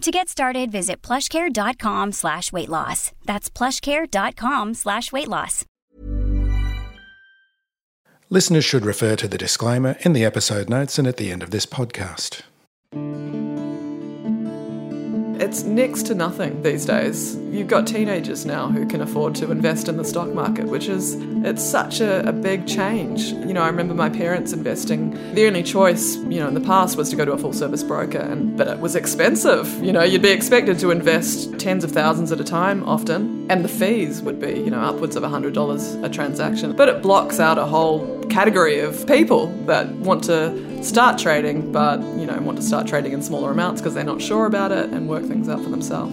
To get started, visit plushcare.com slash weight loss. That's plushcare.com slash weight loss. Listeners should refer to the disclaimer in the episode notes and at the end of this podcast. It's next to nothing these days. You've got teenagers now who can afford to invest in the stock market, which is it's such a, a, big change. You know, I remember my parents investing. The only choice, you know, in the past was to go to a full service broker, and but it was expensive. You know, you'd be expected to invest tens of thousands at a time often, and the fees would be, you know, upwards of hundred dollars a transaction. But it blocks out a whole category of people that want to start trading, but you know, want to start trading in smaller amounts because they're not sure about it and work things out for themselves.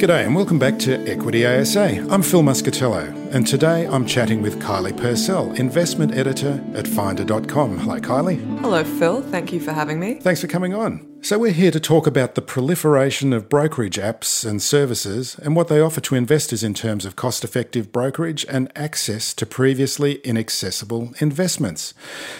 G'day and welcome back to Equity ASA. I'm Phil Muscatello, and today I'm chatting with Kylie Purcell, investment editor at Finder.com. Hello, Kylie. Hello, Phil. Thank you for having me. Thanks for coming on. So, we're here to talk about the proliferation of brokerage apps and services and what they offer to investors in terms of cost effective brokerage and access to previously inaccessible investments.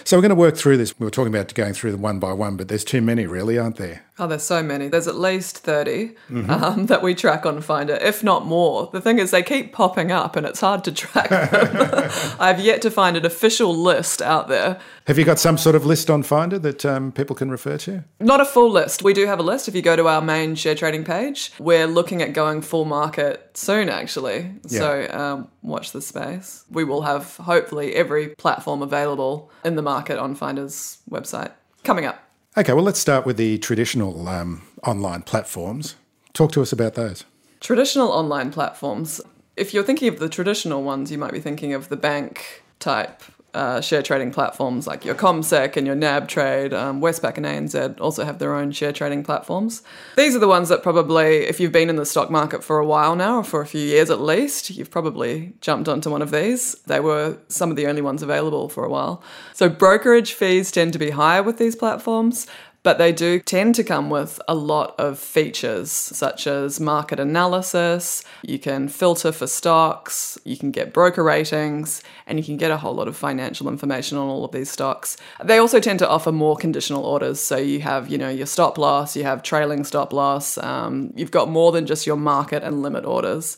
So, we're going to work through this. We were talking about going through them one by one, but there's too many, really, aren't there? Oh, there's so many. There's at least 30 mm-hmm. um, that we track on Finder, if not more. The thing is, they keep popping up and it's hard to track them. I've yet to find an official list out there. Have you got some sort of list on Finder that um, people can refer to? Not a full list. We do have a list. If you go to our main share trading page, we're looking at going full market soon, actually. Yeah. So um, watch the space. We will have hopefully every platform available in the market on Finder's website coming up. Okay, well, let's start with the traditional um, online platforms. Talk to us about those. Traditional online platforms. If you're thinking of the traditional ones, you might be thinking of the bank type uh, share trading platforms like your CommSec and your NAB Trade. Um, Westpac and ANZ also have their own share trading platforms. These are the ones that probably, if you've been in the stock market for a while now, or for a few years at least, you've probably jumped onto one of these. They were some of the only ones available for a while. So brokerage fees tend to be higher with these platforms, but they do tend to come with a lot of features such as market analysis, you can filter for stocks, you can get broker ratings, and you can get a whole lot of financial information on all of these stocks. They also tend to offer more conditional orders, so you have, you know, your stop loss, you have trailing stop loss, um, you've got more than just your market and limit orders.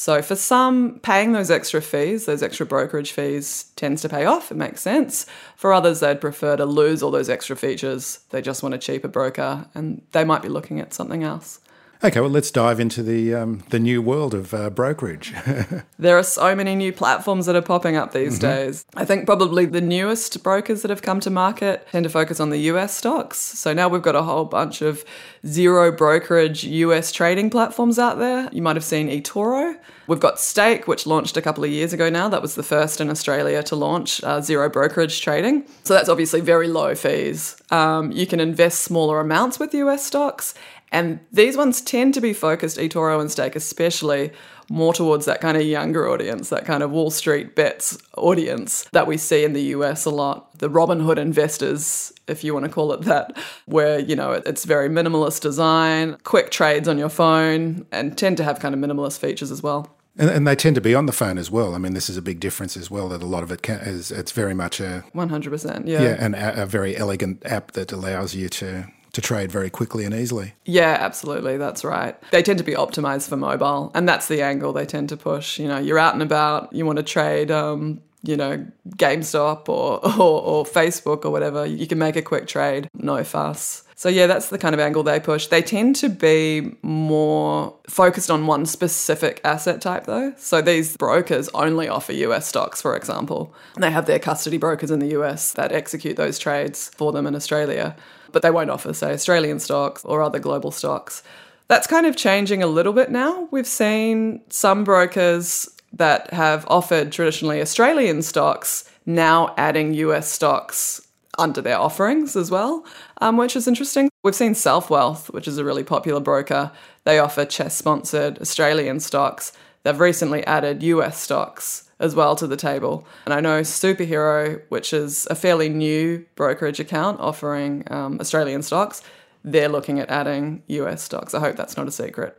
So for some, paying those extra fees, those extra brokerage fees, tends to pay off. It makes sense. For others, they'd prefer to lose all those extra features. They just want a cheaper broker, and they might be looking at something else. Okay, well, let's dive into the um, the new world of uh, brokerage. there are so many new platforms that are popping up these mm-hmm. days. I think probably the newest brokers that have come to market tend to focus on the US stocks. So now we've got a whole bunch of zero brokerage US trading platforms out there. You might have seen eToro. We've got Stake, which launched a couple of years ago now. That was the first in Australia to launch uh, zero brokerage trading. So that's obviously very low fees. Um, you can invest smaller amounts with US stocks and these ones tend to be focused, eToro and Stake especially, more towards that kind of younger audience, that kind of Wall Street bets audience that we see in the US a lot. The Robinhood investors, if you want to call it that, where, you know, it's very minimalist design, quick trades on your phone, and tend to have kind of minimalist features as well. And, and, they tend to be on the phone as well. I mean, this is a big difference as well. That a lot of it can, is it's very much a one hundred percent, yeah, yeah, and a, a, very elegant app that allows you to to trade very quickly and easily. Yeah, absolutely. That's right. They tend to be optimized for mobile, and that's the angle they tend to push. You know, you're out and about, you want to trade um, you know, GameStop or, or, or Facebook or whatever. You can make a quick trade, no fuss. So, yeah, that's the kind of angle they push. They tend to be more focused on one specific asset type, though. So, these brokers only offer US stocks, for example. They have their custody brokers in the US that execute those trades for them in Australia, but they won't offer, say, Australian stocks or other global stocks. That's kind of changing a little bit now. We've seen some brokers that have offered traditionally Australian stocks now adding US stocks under their offerings as well, um, which is interesting. We've seen SelfWealth, which is a really popular broker. They offer CHESS sponsored Australian stocks. They've recently added US stocks as well to the table. And I know Superhero, which is a fairly new brokerage account offering um, Australian stocks, they're looking at adding US stocks. I hope that's not a secret.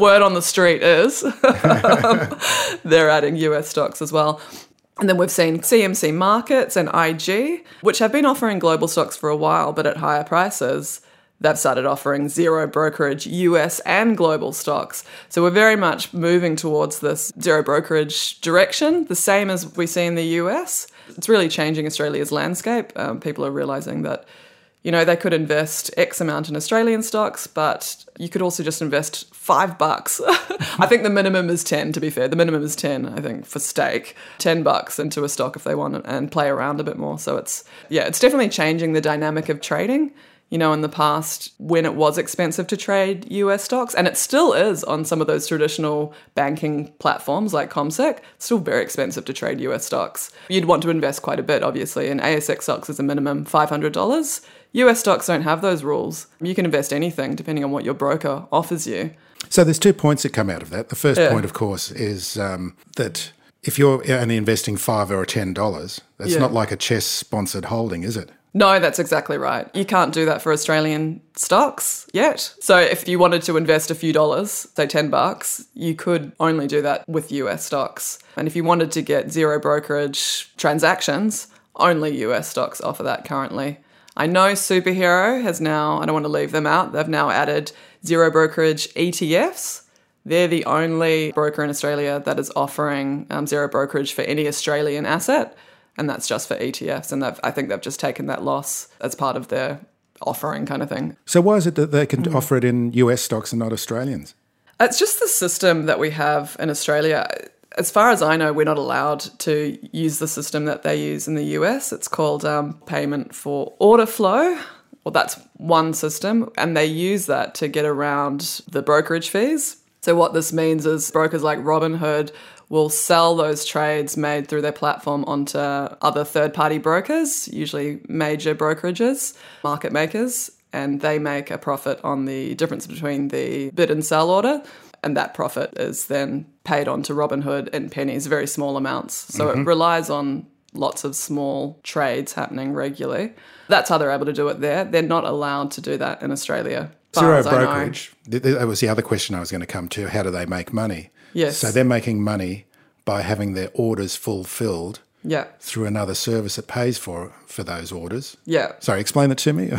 Word on the street is they're adding US stocks as well. And then we've seen CMC Markets and IG, which have been offering global stocks for a while, but at higher prices. They've started offering zero brokerage US and global stocks. So we're very much moving towards this zero brokerage direction, the same as we see in the US. It's really changing Australia's landscape. Um, people are realizing that you know, they could invest X amount in Australian stocks, but you could also just invest five bucks. I think the minimum is 10, to be fair. The minimum is 10, I think, for Stake. 10 bucks into a stock if they want and play around a bit more. So it's, yeah, it's definitely changing the dynamic of trading. You know, in the past, when it was expensive to trade US stocks, and it still is on some of those traditional banking platforms like CommSec, still very expensive to trade US stocks. You'd want to invest quite a bit, obviously, and ASX stocks is a minimum $500 US stocks don't have those rules. You can invest anything depending on what your broker offers you. So there's two points that come out of that. The first yeah. point, of course, is um, that if you're only investing five or ten dollars, that's yeah. not like a CHESS sponsored holding, is it? No, that's exactly right. You can't do that for Australian stocks yet. So if you wanted to invest a few dollars, say 10 bucks, you could only do that with US stocks. And if you wanted to get zero brokerage transactions, only US stocks offer that currently. I know Superhero has now, I don't want to leave them out, they've now added zero brokerage ETFs. They're the only broker in Australia that is offering um, zero brokerage for any Australian asset, and that's just for ETFs. And I think they've just taken that loss as part of their offering, kind of thing. So, why is it that they can mm. offer it in US stocks and not Australians? It's just the system that we have in Australia as far as I know, we're not allowed to use the system that they use in the US. It's called um, payment for order flow. Well, that's one system, and they use that to get around the brokerage fees. So, what this means is brokers like Robinhood will sell those trades made through their platform onto other third party brokers, usually major brokerages, market makers, and they make a profit on the difference between the bid and sell order and that profit is then paid on to Robinhood in pennies, very small amounts. So mm-hmm. it relies on lots of small trades happening regularly. That's how they're able to do it there. They're not allowed to do that in Australia. Zero brokerage. That was the other question I was going to come to. How do they make money? Yes. So they're making money by having their orders fulfilled yeah. through another service that pays for for those orders. Yeah. Sorry, explain that to me.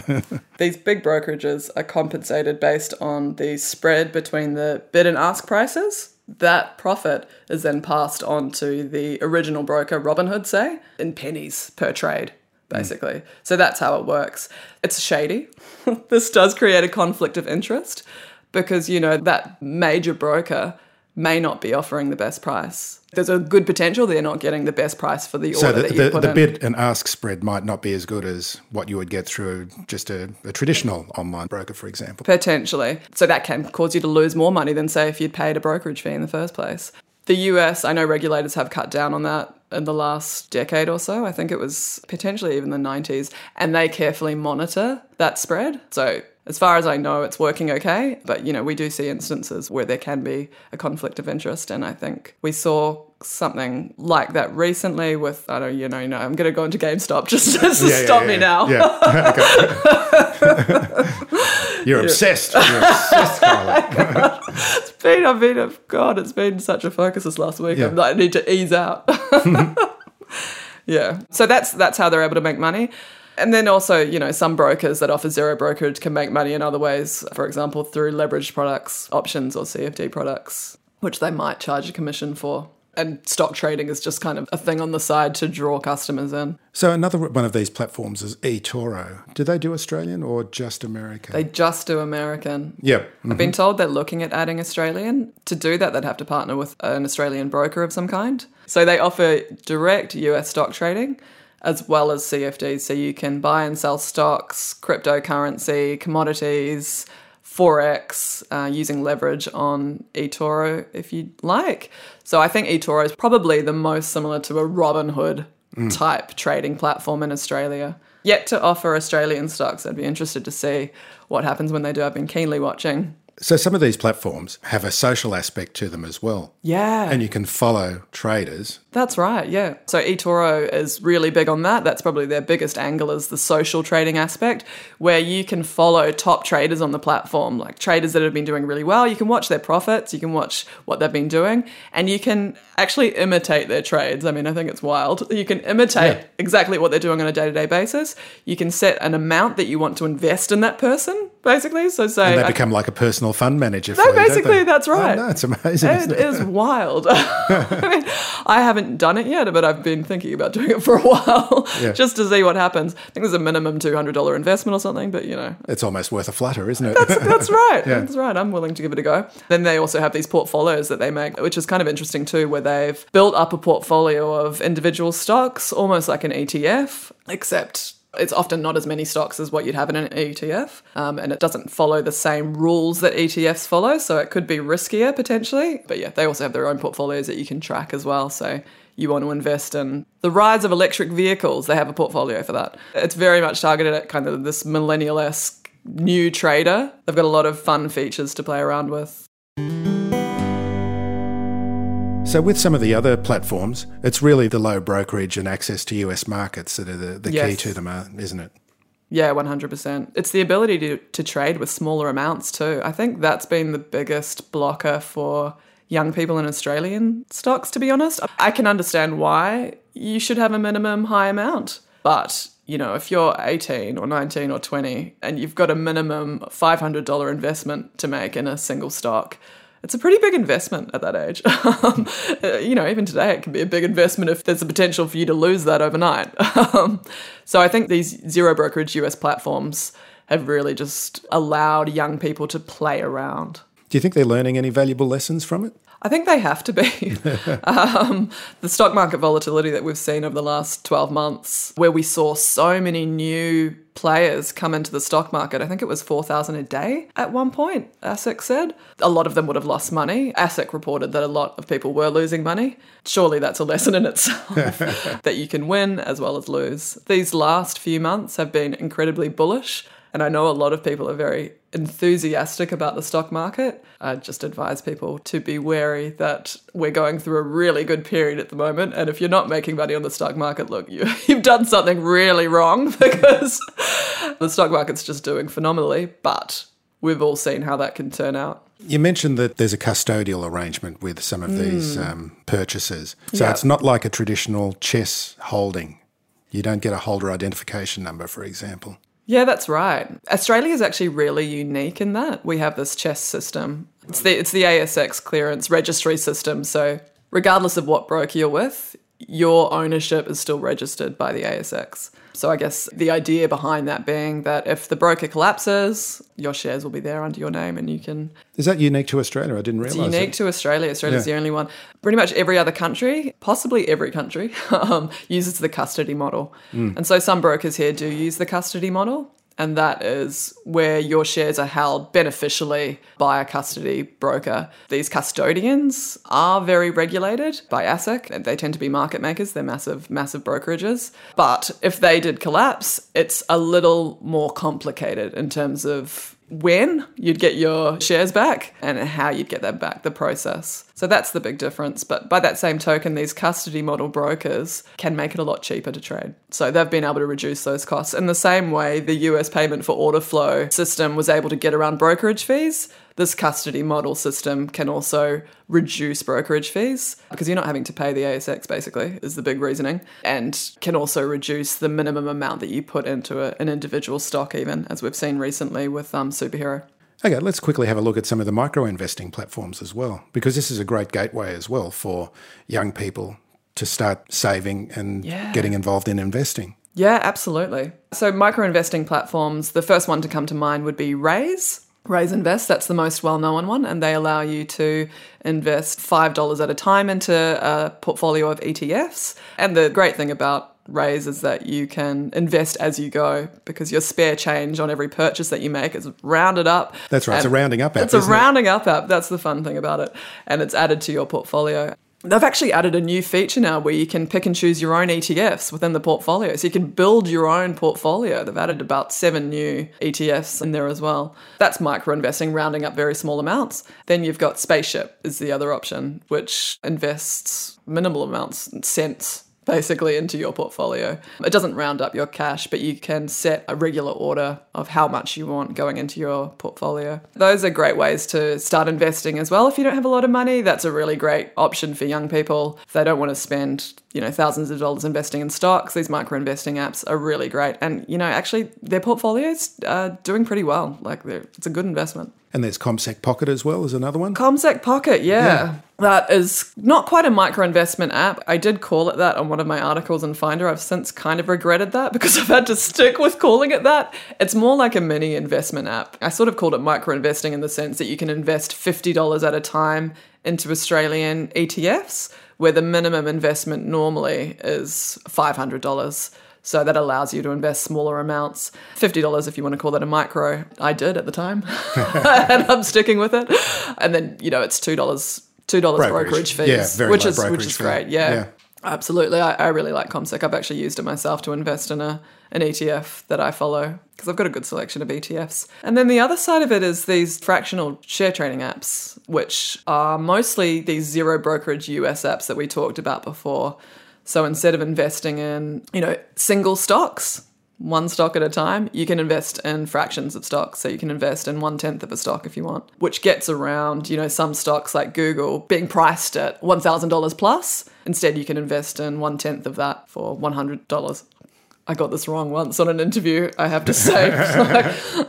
These big brokerages are compensated based on the spread between the bid and ask prices. That profit is then passed on to the original broker, Robinhood, say, in pennies per trade, basically. Mm. So that's how it works. It's shady. this does create a conflict of interest because, you know, that major broker may not be offering the best price there's a good potential they're not getting the best price for the order so the, that you the, the bid and ask spread might not be as good as what you would get through just a, a, traditional online broker, for example. Potentially. So that can cause you to lose more money than, say, if you'd paid a brokerage fee in the first place. The US, I know regulators have cut down on that in the last decade or so. I think it was potentially even the 90s. And they carefully monitor that spread. So as far as I know, it's working okay. But, you know, we do see instances where there can be a conflict of interest. And I think we saw something like that recently with, I don't you know, you know I'm going to go into GameStop just, to yeah, stop yeah, me now. Yeah. You're obsessed. You're obsessed, oh Carla. it's been, I've been, God, it's been such a focus this last week. Like, I need to ease out. yeah. So that's that's how they're able to make money. And then also, you know, some brokers that offer zero brokerage can make money in other ways, for example, through leveraged products, options, or CFD products, which they might charge a commission for. And stock trading is just kind of a thing on the side to draw customers in. So another one of these platforms is eToro. Do they do Australian or just American? They just do American. Yep. I've been mm-hmm. told they're looking at adding Australian. To do that, they'd have to partner with an Australian broker of some kind. So they offer direct US stock trading as well as CFDs. So you can buy and sell stocks, cryptocurrency, commodities, Forex, uh, using leverage on eToro if you like. So I think eToro is probably the most similar to a Robinhood type trading platform in Australia. Yet to offer Australian stocks, I'd be interested to see what happens when they do. I've been keenly watching. So some of these platforms have a social aspect to them as well. Yeah. And you can follow traders. That's right, yeah. So eToro is really big on that. That's probably their biggest angle is the social trading aspect, where you can follow top traders on the platform, like traders that have been doing really well. You can watch their profits, you can watch what they've been doing, and you can actually imitate their trades. I mean, I think it's wild. You can imitate Yeah. exactly what they're doing on a day-to-day basis. You can set an amount that you want to invest in that person, basically. So say And they become like a personal fund manager for no, you, basically, that's oh, right. Oh, no, it's amazing. It is wild. I mean, I haven't done it yet, but I've been thinking about doing it for a while Yeah. just to see what happens. I think there's a minimum $200 investment or something, but you know. It's almost worth a flutter, isn't it? That's right. Yeah. That's right. I'm willing to give it a go. Then they also have these portfolios that they make, which is kind of interesting too, where they've built up a portfolio of individual stocks, almost like an ETF, except it's often not as many stocks as what you'd have in an ETF, um, and it doesn't follow the same rules that ETFs follow, so it could be riskier potentially. But yeah, they also have their own portfolios that you can track as well. So you want to invest in the rise of electric vehicles, they have a portfolio for that. It's very much targeted at kind of this millennial esque new trader. They've got a lot of fun features to play around with. So, with some of the other platforms, it's really the low brokerage and access to US markets that are the, the key to them, uh, isn't it? Yeah, 100%. It's the ability to, to trade with smaller amounts too. I think that's been the biggest blocker for young people in Australian stocks, to be honest. I can understand why you should have a minimum high amount. But, you know, if you're 18 or 19 or 20 and you've got a minimum $500 investment to make in a single stock, it's a pretty big investment at that age. Um, uh, you know, even today, it can be a big investment if there's a potential for you to lose that overnight. Um, so I think these zero brokerage US platforms have really just allowed young people to play around. Do you think they're learning any valuable lessons from it? I think they have to be. um, the stock market volatility that we've seen over the last 12 months, where we saw so many new players come into the stock market. I think it was 4,000 a day at one point, ASIC said. A lot of them would have lost money. ASIC reported that a lot of people were losing money. Surely that's a lesson in itself that you can win as well as lose. These last few months have been incredibly bullish. And I know a lot of people are very enthusiastic about the stock market. I just advise people to be wary that we're going through a really good period at the moment. And if you're not making money on the stock market, look, you, you've done something really wrong because the stock market's just doing phenomenally. But we've all seen how that can turn out. You mentioned that there's a custodial arrangement with some of these um, purchases. So Yeah. it's not like a traditional CHESS holding. You don't get a holder identification number, for example. Yeah, that's right. Australia is actually really unique in that we have this CHESS system. It's the it's the ASX clearance registry system. So regardless of what broker you're with, your ownership is still registered by the ASX. So I guess the idea behind that being that if the broker collapses, your shares will be there under your name and you can Is that unique to Australia? I didn't realize. it's unique it. to Australia. Australia's Yeah. the only one. Pretty much every other country, possibly every country, um, uses the custody model. Hmm. And so some brokers here do use the custody model. And that is where your shares are held beneficially by a custody broker. These custodians are very regulated by ASIC. They tend to be market makers. They're massive, massive brokerages. But if they did collapse, it's a little more complicated in terms of when you'd get your shares back and how you'd get that back, the process. So that's the big difference. But by that same token, these custody model brokers can make it a lot cheaper to trade. So they've been able to reduce those costs. In the same way, the US payment for order flow system was able to get around brokerage fees. This custody model system can also reduce brokerage fees because you're not having to pay the ASX, basically, is the big reasoning, and can also reduce the minimum amount that you put into a, an individual stock, even as we've seen recently with um, Superhero. Okay, let's quickly have a look at some of the micro investing platforms as well, because this is a great gateway as well for young people to start saving and Yeah. getting involved in investing. Yeah, absolutely. So, micro investing platforms, the first one to come to mind would be Raiz. Raiz Invest, that's the most well known one, and they allow you to invest $5 at a time into a portfolio of ETFs. And the great thing about Raiz is that you can invest as you go because your spare change on every purchase that you make is rounded up. That's right, it's a rounding up app, It's a isn't it? rounding up app. That's the fun thing about it. And it's added to your portfolio. They've actually added a new feature now where you can pick and choose your own ETFs within the portfolio. So you can build your own portfolio. They've added about seven new ETFs in there as well. That's micro investing, rounding up very small amounts. Then you've got Spaceship is the other option, which invests minimal amounts, cents basically into your portfolio. It doesn't round up your cash, but you can set a regular order of how much you want going into your portfolio. Those are great ways to start investing as well. If you don't have a lot of money, that's a really great option for young people. If they don't want to spend, you know, thousands of dollars investing in stocks, these micro investing apps are really great. And, you know, actually their portfolios are doing pretty well. Like it's a good investment. And there's CommSec Pocket as well as another one. CommSec Pocket, yeah. That is not quite a micro investment app. I did call it that on one of my articles in Finder. I've since kind of regretted that because I've had to stick with calling it that. It's more like a mini investment app. I sort of called it micro investing in the sense that you can invest $50 at a time into Australian ETFs, where the minimum investment normally is $500. So that allows you to invest smaller amounts. $50 if you want to call that a micro. I did at the time. and I'm sticking with it. And then, you know, it's $2 $2 brokerage, Brokerage. fees, Yeah, very which is which is great. Yeah. Yeah. Absolutely. I, I really like CommSec. I've actually used it myself to invest in a an ETF that I follow because I've got a good selection of ETFs. And then the other side of it is these fractional share trading apps, which are mostly these zero brokerage US apps that we talked about before. So instead of investing in, you know, single stocks, one stock at a time, you can invest in fractions of stocks. So you can invest in one tenth of a stock if you want, which gets around, you know, some stocks like Google being priced at $1,000 plus. Instead, you can invest in one tenth of that for $100. I got this wrong once on an interview, I have to say.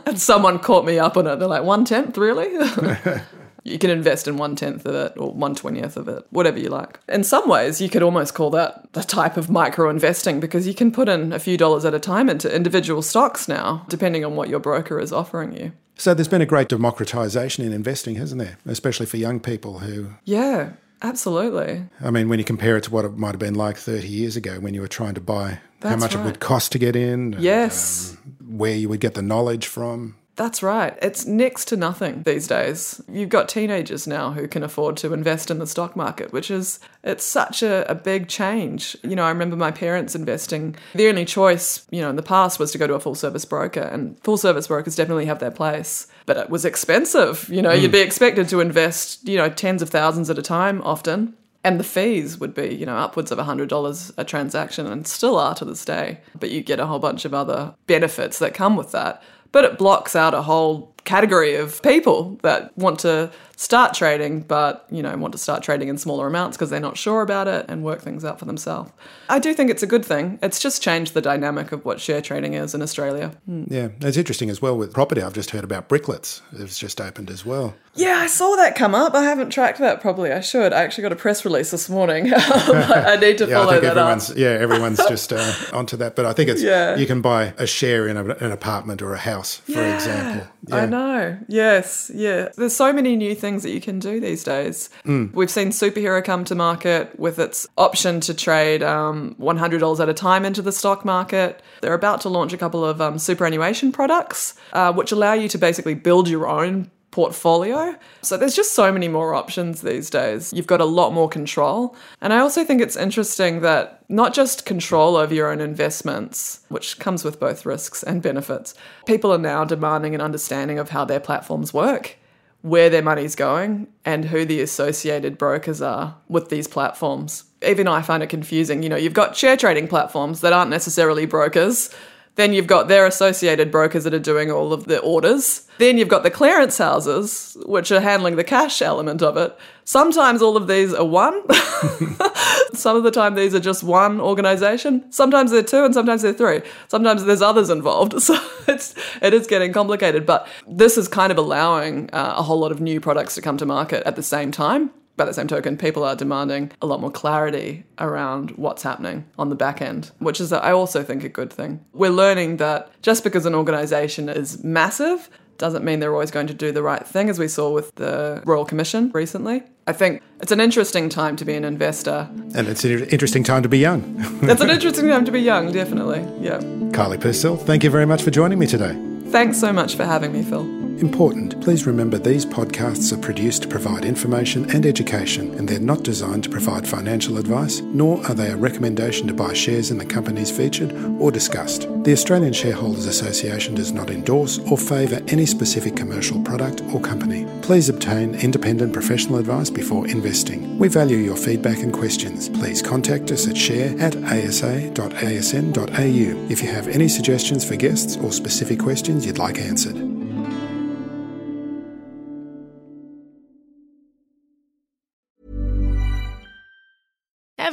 and someone caught me up on it. They're like, one tenth, really? you can invest in one tenth of it or one twentieth of it, whatever you like. In some ways, you could almost call that the type of micro investing because you can put in a few dollars at a time into individual stocks now, depending on what your broker is offering you. So there's been a great democratization in investing, hasn't there? Especially for young people who, Yeah, absolutely. I mean, when you compare it to what it might have been like 30 years ago when you were trying to buy how That's much it would cost to get in, and, Yes. um, where you would get the knowledge from. That's right. It's next to nothing these days. You've got teenagers now who can afford to invest in the stock market, which is it's such a, a big change. You know, I remember my parents investing. The only choice, you know, in the past was to go to a full service broker, and full service brokers definitely have their place. But it was expensive. You know, you'd hmm. be expected to invest, you know, tens of thousands at a time often. And the fees would be, you know, upwards of $100 a transaction and still are to this day. But you get a whole bunch of other benefits that come with that. But it blocks out a whole category of people that want to start trading, but, you know, want to start trading in smaller amounts because they're not sure about it and work things out for themselves. I do think it's a good thing. It's just changed the dynamic of what share trading is in Australia. Yeah, it's interesting as well with property. I've just heard about Bricklets. It's just opened as well. Yeah, I saw that come up. I haven't tracked that properly. I should. I actually got a press release this morning. I need to Yeah, I follow think that up. yeah everyone's just uh, onto that. But I think it's Yeah. you can buy a share in a, an apartment or a house, for example. I know. Yes. Yeah. There's so many new things that you can do these days. We've seen Superhero come to market with its option to trade um, $100 at a time into the stock market. They're about to launch a couple of um, superannuation products, uh, which allow you to basically build your own portfolio. So there's just so many more options these days. You've got a lot more control. And I also think it's interesting that not just control over your own investments, which comes with both risks and benefits, people are now demanding an understanding of how their platforms work. Where their money's going and who the associated brokers are with these platforms. Even I find it confusing. You know, you've got share trading platforms that aren't necessarily brokers, then you've got their associated brokers that are doing all of the orders. Then you've got the clearance houses, which are handling the cash element of it. Sometimes all of these are one. Some of the time, these are just one organization. Sometimes they're two, and sometimes they're three. Sometimes there's others involved. So it's it is getting complicated. But this is kind of allowing uh, a whole lot of new products to come to market at the same time. By the same token, people are demanding a lot more clarity around what's happening on the back end, which is, I also think, a good thing. We're learning that just because an organization is massive doesn't mean they're always going to do the right thing, as we saw with the Royal Commission recently. I think it's an interesting time to be an investor. And it's an interesting time to be young. it's an interesting time to be young, definitely. Yeah. Kylie Purcell, thank you very much for joining me today. Thanks so much for having me, Phil. Important, please remember these podcasts are produced to provide information and education, and they're not designed to provide financial advice, nor are they a recommendation to buy shares in the companies featured or discussed. The Australian Shareholders Association does not endorse or favour any specific commercial product or company. Please obtain independent professional advice before investing. We value your feedback and questions. Please contact us at share at asa.asn.au if you have any suggestions for guests or specific questions you'd like answered.